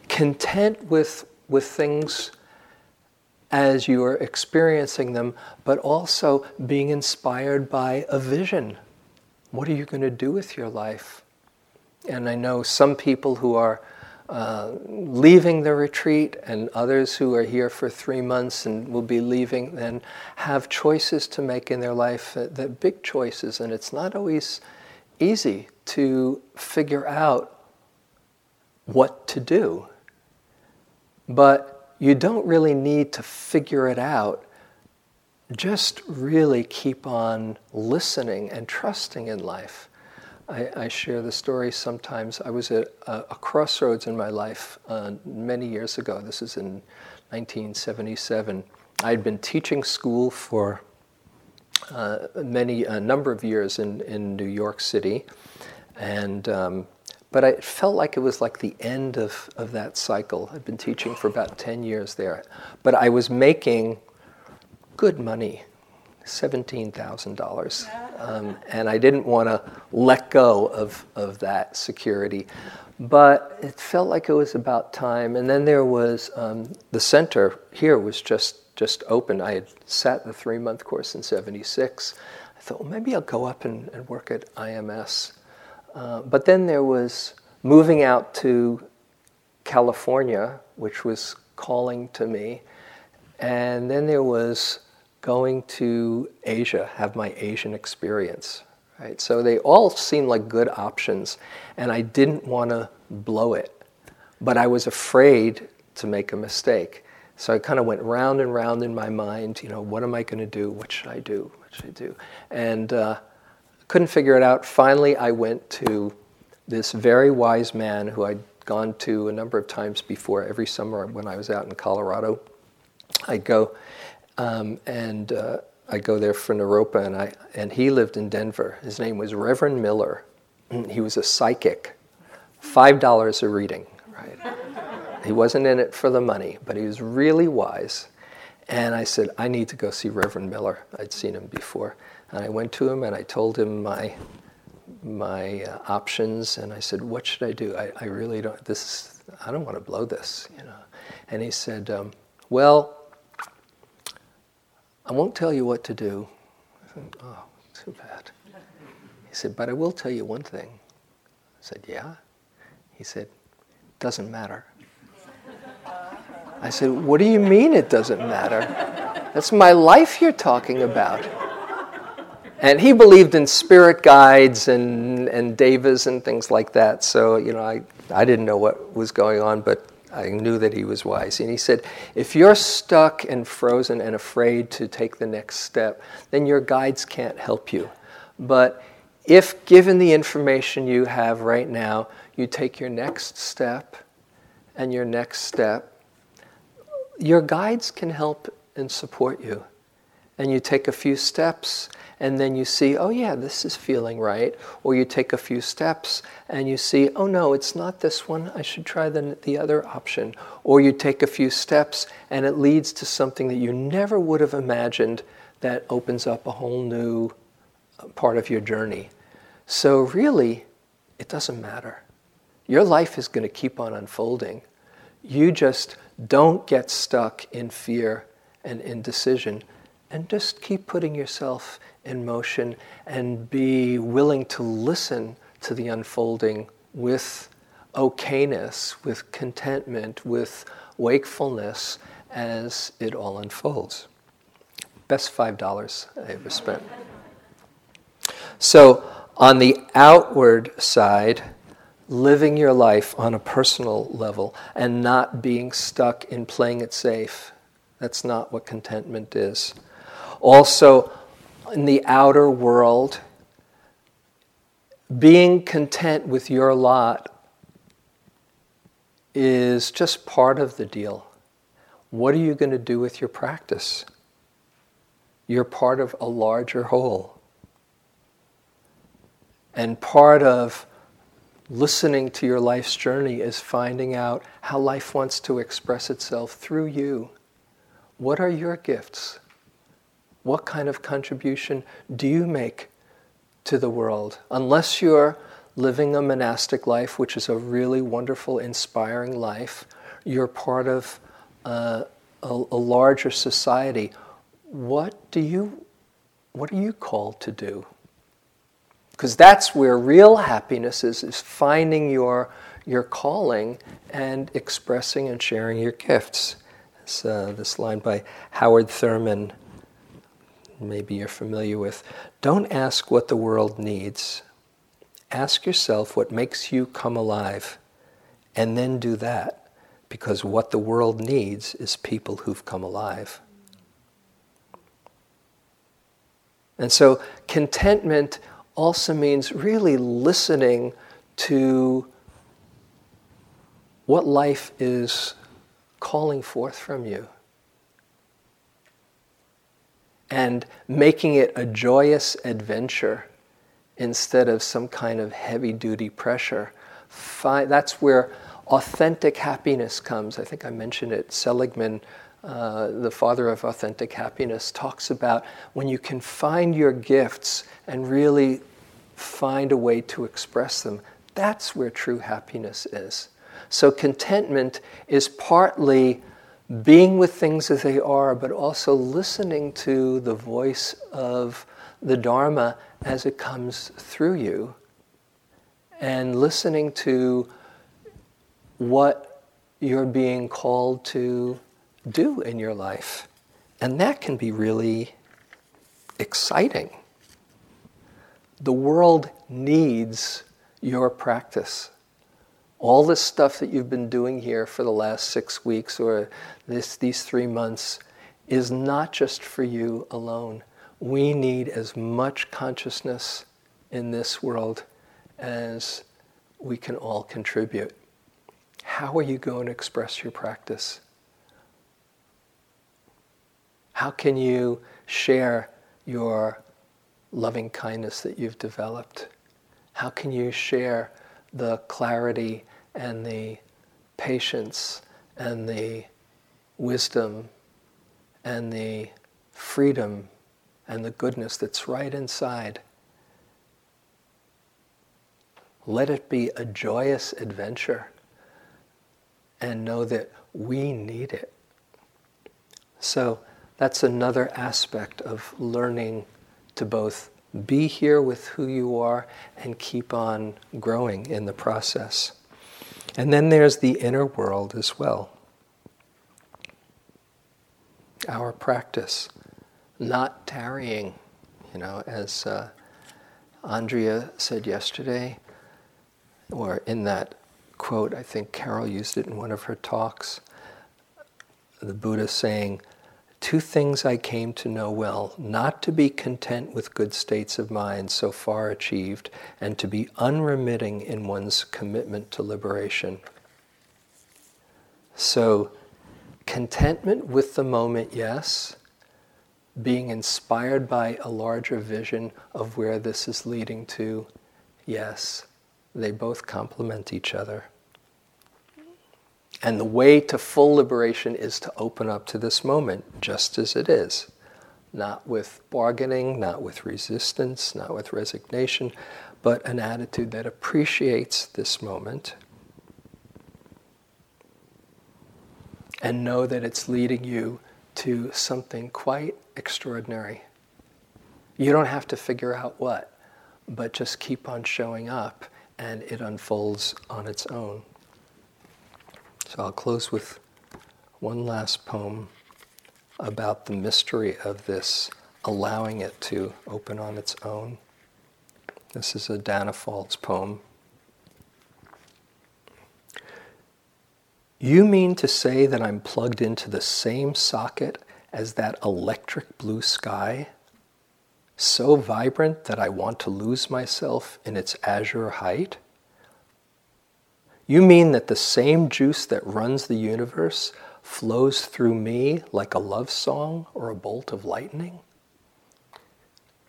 content with, with things as you are experiencing them, but also being inspired by a vision. What are you going to do with your life? And I know some people who are uh, leaving the retreat and others who are here for three months and will be leaving and have choices to make in their life, uh, that big choices, and it's not always easy to figure out what to do. But you don't really need to figure it out. Just really keep on listening and trusting in life. I, I share the story sometimes. I was at a, a crossroads in my life uh, many years ago. This is in 1977. I had been teaching school for uh, many a number of years in, in New York City, and um, but I felt like it was like the end of, of that cycle. I'd been teaching for about 10 years there. But I was making good money, $17,000. Um, and I didn't want to let go of, of that security. But it felt like it was about time. And then there was um, the center here was just, just open. I had sat the three month course in 76. I thought, well, maybe I'll go up and, and work at IMS. Uh, but then there was moving out to California, which was calling to me. And then there was going to Asia, have my Asian experience. Right? So they all seemed like good options, and I didn't want to blow it. But I was afraid to make a mistake. So I kind of went round and round in my mind, you know, what am I going to do? What should I do? What should I do? And uh, couldn't figure it out. Finally, I went to this very wise man who I'd gone to a number of times before every summer when I was out in Colorado. I'd go um, and uh, I'd go there for Naropa, and, I, and he lived in Denver. His name was Reverend Miller. He was a psychic, $5 a reading, right? he wasn't in it for the money, but he was really wise. And I said, I need to go see Reverend Miller. I'd seen him before. And I went to him and I told him my my uh, options, and I said, "What should I do? I, I really don't. This I don't want to blow this, you know." And he said, um, "Well, I won't tell you what to do." I said, "Oh, too bad." He said, "But I will tell you one thing." I said, "Yeah." He said, "Doesn't matter." I said, What do you mean it doesn't matter? That's my life you're talking about. And he believed in spirit guides and, and devas and things like that. So, you know, I, I didn't know what was going on, but I knew that he was wise. And he said, if you're stuck and frozen and afraid to take the next step, then your guides can't help you. But if, given the information you have right now, you take your next step and your next step, your guides can help and support you. And you take a few steps and then you see, oh yeah, this is feeling right. Or you take a few steps and you see, oh no, it's not this one, I should try the, the other option. Or you take a few steps and it leads to something that you never would have imagined that opens up a whole new uh, part of your journey. So, really, it doesn't matter. Your life is going to keep on unfolding. You just don't get stuck in fear and indecision and just keep putting yourself in motion and be willing to listen to the unfolding with okayness, with contentment, with wakefulness as it all unfolds. Best $5 I ever spent. So, on the outward side, living your life on a personal level and not being stuck in playing it safe. That's not what contentment is. Also, in the outer world, being content with your lot is just part of the deal. What are you going to do with your practice? You're part of a larger whole. And part of listening to your life's journey is finding out how life wants to express itself through you. What are your gifts? What kind of contribution do you make to the world? Unless you're living a monastic life, which is a really wonderful, inspiring life, you're part of uh, a, a larger society. What do you, what are you called to do? Because that's where real happiness is, is finding your, your calling and expressing and sharing your gifts. Uh, this line by Howard Thurman, maybe you're familiar with. Don't ask what the world needs. Ask yourself what makes you come alive, and then do that, because what the world needs is people who've come alive. And so, contentment also means really listening to what life is calling forth from you and making it a joyous adventure instead of some kind of heavy duty pressure. That's where authentic happiness comes. I think I mentioned it. Seligman, uh, the father of authentic happiness, talks about when you can find your gifts and really find a way to express them. That's where true happiness is. So, contentment is partly being with things as they are, but also listening to the voice of the Dharma as it comes through you and listening to what you're being called to do in your life. And that can be really exciting. The world needs your practice. All this stuff that you've been doing here for the last six weeks or this, these three months is not just for you alone. We need as much consciousness in this world as we can all contribute. How are you going to express your practice? How can you share your loving kindness that you've developed? How can you share the clarity and the patience and the wisdom and the freedom and the goodness that's right inside? Let it be a joyous adventure and know that we need it. So that's another aspect of learning to both be here with who you are and keep on growing in the process. And then there's the inner world as well. Our practice, not tarrying. You know, as uh, Andrea said yesterday, or in that quote, I think Carol used it in one of her talks. The Buddha saying, Two things I came to know well not to be content with good states of mind so far achieved, and to be unremitting in one's commitment to liberation. So, contentment with the moment, yes. Being inspired by a larger vision of where this is leading to, yes. They both complement each other. And the way to full liberation is to open up to this moment just as it is. Not with bargaining, not with resistance, not with resignation, but an attitude that appreciates this moment and know that it's leading you to something quite extraordinary. You don't have to figure out what, but just keep on showing up and it unfolds on its own. So I'll close with one last poem about the mystery of this, allowing it to open on its own. This is a Danna Faulds poem. You mean to say that I'm plugged into the same socket as that electric blue sky? So vibrant that I want to lose myself in its azure height? You mean that the same juice that runs the universe flows through me like a love song or a bolt of lightning?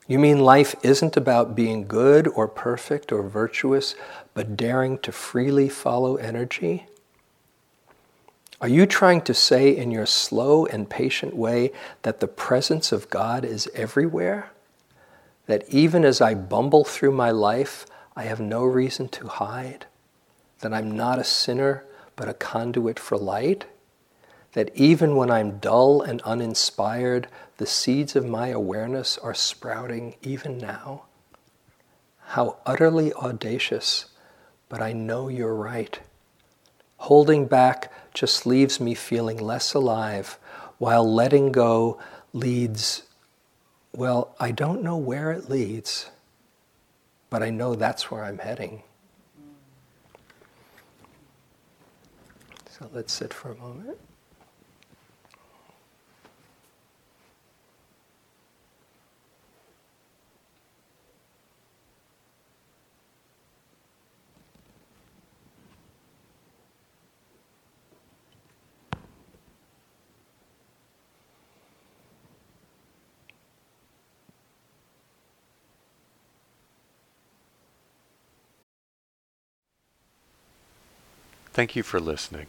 You mean life isn't about being good or perfect or virtuous, but daring to freely follow energy? Are you trying to say in your slow and patient way that the presence of God is everywhere? That even as I bumble through my life, I have no reason to hide? That I'm not a sinner, but a conduit for light, that even when I'm dull and uninspired, the seeds of my awareness are sprouting even now. How utterly audacious, but I know you're right. Holding back just leaves me feeling less alive, while letting go leads, well, I don't know where it leads, but I know that's where I'm heading. Let's sit for a moment. Thank you for listening.